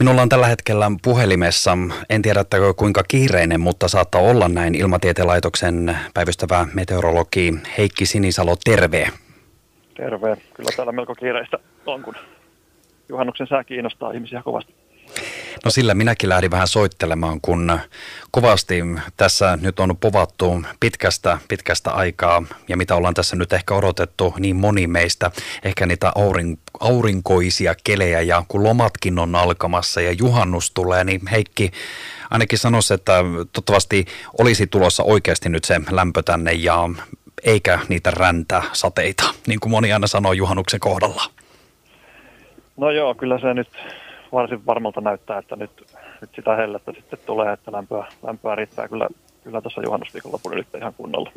Minulla on tällä hetkellä puhelimessa, en tiedä kuinka kiireinen, mutta saattaa olla näin ilmatieteen laitoksen päivystävä meteorologi Heikki Sinisalo, terve. Terve. Kyllä täällä melko kiireistä on, kun juhannuksen sää kiinnostaa ihmisiä kovasti. No sillä minäkin lähdin vähän soittelemaan, kun kovasti tässä nyt on povattu pitkästä, pitkästä aikaa ja mitä ollaan tässä nyt ehkä odotettu niin moni meistä, ehkä niitä aurin, aurinkoisia kelejä ja kun lomatkin on alkamassa ja juhannus tulee, niin Heikki ainakin sanoisi, että toivottavasti olisi tulossa oikeasti nyt se lämpö tänne ja eikä niitä räntä sateita, niin kuin moni aina sanoo juhannuksen kohdalla. No joo, kyllä se nyt varsin varmalta näyttää, että nyt, nyt sitä hellettä sitten tulee, että lämpöä, lämpöä riittää kyllä, kyllä tuossa juhannusviikonlopun nyt ihan kunnolla.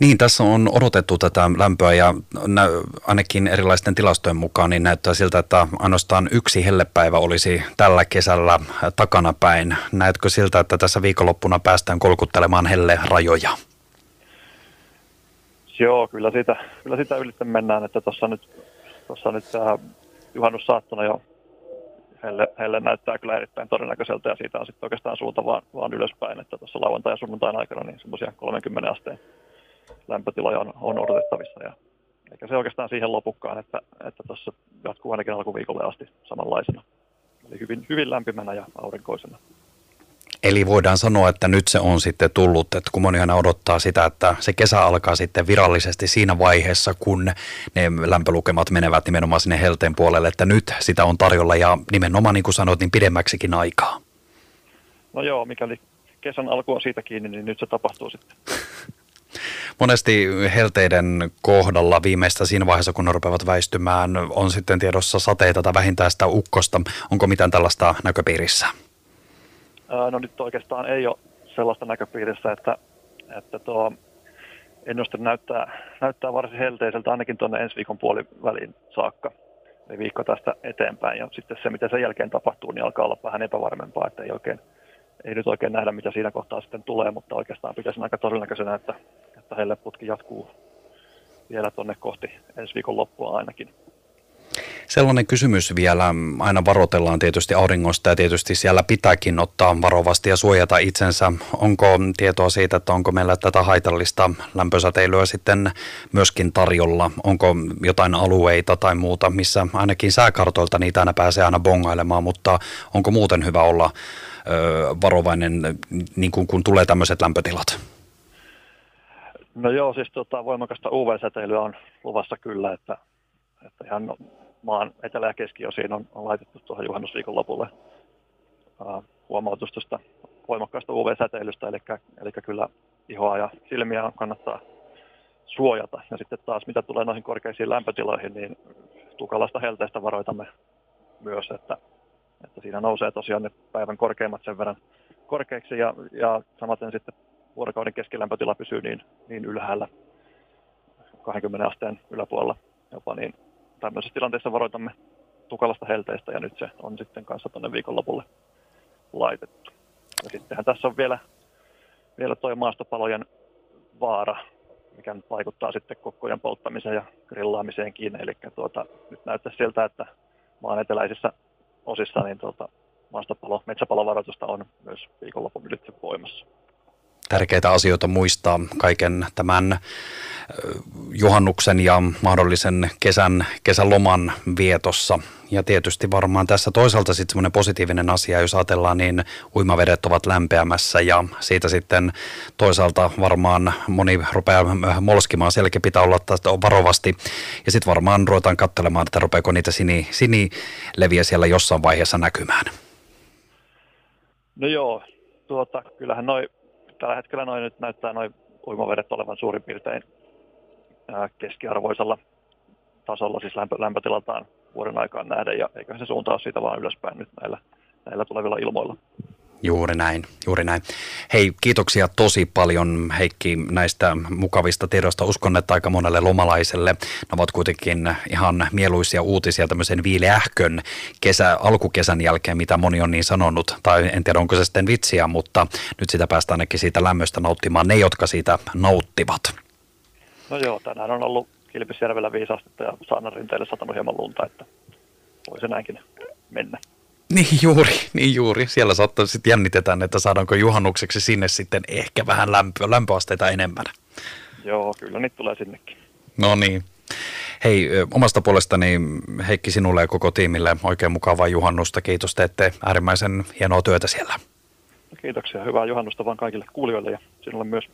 Niin, tässä on odotettu tätä lämpöä ja nä- ainakin erilaisten tilastojen mukaan niin näyttää siltä, että ainoastaan yksi hellepäivä olisi tällä kesällä takana päin. Näetkö siltä, että tässä viikonloppuna päästään kolkuttelemaan helle rajoja? Joo, kyllä sitä, kyllä sitä ylitten mennään, että tuossa nyt, tossa nyt äh, juhannussaattona jo helle, helle näyttää kyllä erittäin todennäköiseltä ja siitä on sitten oikeastaan suunta vaan, vaan ylöspäin, että tuossa lauantai- ja sunnuntain aikana niin semmoisia 30 asteen lämpötiloja on, on odotettavissa ja eikä se oikeastaan siihen lopukkaan, että, että tuossa jatkuu ainakin alkuviikolle asti samanlaisena. Eli hyvin, hyvin lämpimänä ja aurinkoisena. Eli voidaan sanoa, että nyt se on sitten tullut, että kun moni aina odottaa sitä, että se kesä alkaa sitten virallisesti siinä vaiheessa, kun ne lämpölukemat menevät nimenomaan sinne helteen puolelle, että nyt sitä on tarjolla ja nimenomaan niin kuin sanoit, niin pidemmäksikin aikaa. No joo, mikäli kesän alku on siitä kiinni, niin nyt se tapahtuu sitten. Monesti helteiden kohdalla viimeistä siinä vaiheessa, kun ne rupeavat väistymään, on sitten tiedossa sateita tai vähintään sitä ukkosta. Onko mitään tällaista näköpiirissä? No nyt oikeastaan ei ole sellaista näköpiirissä, että, että tuo ennuste näyttää, näyttää varsin helteiseltä ainakin tuonne ensi viikon puoliväliin saakka. Eli viikko tästä eteenpäin. Ja sitten se, mitä sen jälkeen tapahtuu, niin alkaa olla vähän epävarmempaa, että ei, oikein, ei nyt oikein nähdä, mitä siinä kohtaa sitten tulee, mutta oikeastaan pitäisi aika todennäköisenä, että, että helleputki jatkuu vielä tuonne kohti ensi viikon loppua ainakin. Sellainen kysymys vielä, aina varoitellaan tietysti auringosta ja tietysti siellä pitääkin ottaa varovasti ja suojata itsensä. Onko tietoa siitä, että onko meillä tätä haitallista lämpösäteilyä sitten myöskin tarjolla? Onko jotain alueita tai muuta, missä ainakin sääkartoilta niitä aina pääsee aina bongailemaan, mutta onko muuten hyvä olla varovainen, niin kuin, kun tulee tämmöiset lämpötilat? No joo, siis tota, voimakasta UV-säteilyä on luvassa kyllä, että, että ihan maan etelä- ja keskiosiin on, on laitettu tuohon juhannusviikon lopulle uh, huomautus tuosta voimakkaasta UV-säteilystä, eli, eli kyllä ihoa ja silmiä kannattaa suojata. Ja sitten taas mitä tulee noihin korkeisiin lämpötiloihin, niin tukalasta helteestä varoitamme myös, että, että siinä nousee tosiaan ne päivän korkeimmat sen verran korkeiksi ja, ja samaten sitten vuorokauden keskilämpötila pysyy niin, niin ylhäällä 20 asteen yläpuolella jopa, niin tämmöisessä tilanteessa varoitamme tukalasta helteestä ja nyt se on sitten kanssa tuonne viikonlopulle laitettu. Ja sittenhän tässä on vielä, vielä tuo maastopalojen vaara, mikä nyt vaikuttaa sitten kokkojen polttamiseen ja grillaamiseenkin. Eli tuota, nyt näyttää siltä, että maan eteläisissä osissa niin tuota, maastopalo, metsäpalovaroitusta on myös viikonlopun ylitse voimassa tärkeitä asioita muistaa kaiken tämän juhannuksen ja mahdollisen kesän, kesäloman vietossa. Ja tietysti varmaan tässä toisaalta sitten semmoinen positiivinen asia, jos ajatellaan, niin uimavedet ovat lämpeämässä ja siitä sitten toisaalta varmaan moni rupeaa molskimaan, selkeä pitää olla tästä varovasti. Ja sitten varmaan ruvetaan katselemaan, että rupeako niitä sini, sinileviä siellä jossain vaiheessa näkymään. No joo, tuota, kyllähän noin tällä hetkellä noin nyt näyttää noin uimavedet olevan suurin piirtein keskiarvoisella tasolla, siis lämpö, lämpötilaltaan vuoden aikaan nähden, ja eiköhän se suuntaa siitä vaan ylöspäin nyt näillä, näillä tulevilla ilmoilla. Juuri näin, juuri näin. Hei, kiitoksia tosi paljon Heikki näistä mukavista tiedoista. Uskon, että aika monelle lomalaiselle ne ovat kuitenkin ihan mieluisia uutisia tämmöisen viileähkön kesä, alkukesän jälkeen, mitä moni on niin sanonut. Tai en tiedä, onko se sitten vitsiä, mutta nyt sitä päästään ainakin siitä lämmöstä nauttimaan ne, jotka siitä nauttivat. No joo, tänään on ollut Kilpisjärvellä viisi astetta ja Saanarinteelle satanut hieman lunta, että voi se näinkin mennä. Niin juuri, niin juuri. Siellä saattaa sitten jännitetään, että saadaanko juhannukseksi sinne sitten ehkä vähän lämpö, lämpöasteita enemmän. Joo, kyllä niitä tulee sinnekin. No niin. Hei, omasta puolestani Heikki sinulle ja koko tiimille oikein mukavaa juhannusta. Kiitos, teette äärimmäisen hienoa työtä siellä. Kiitoksia. Hyvää juhannusta vaan kaikille kuulijoille ja sinulle myös.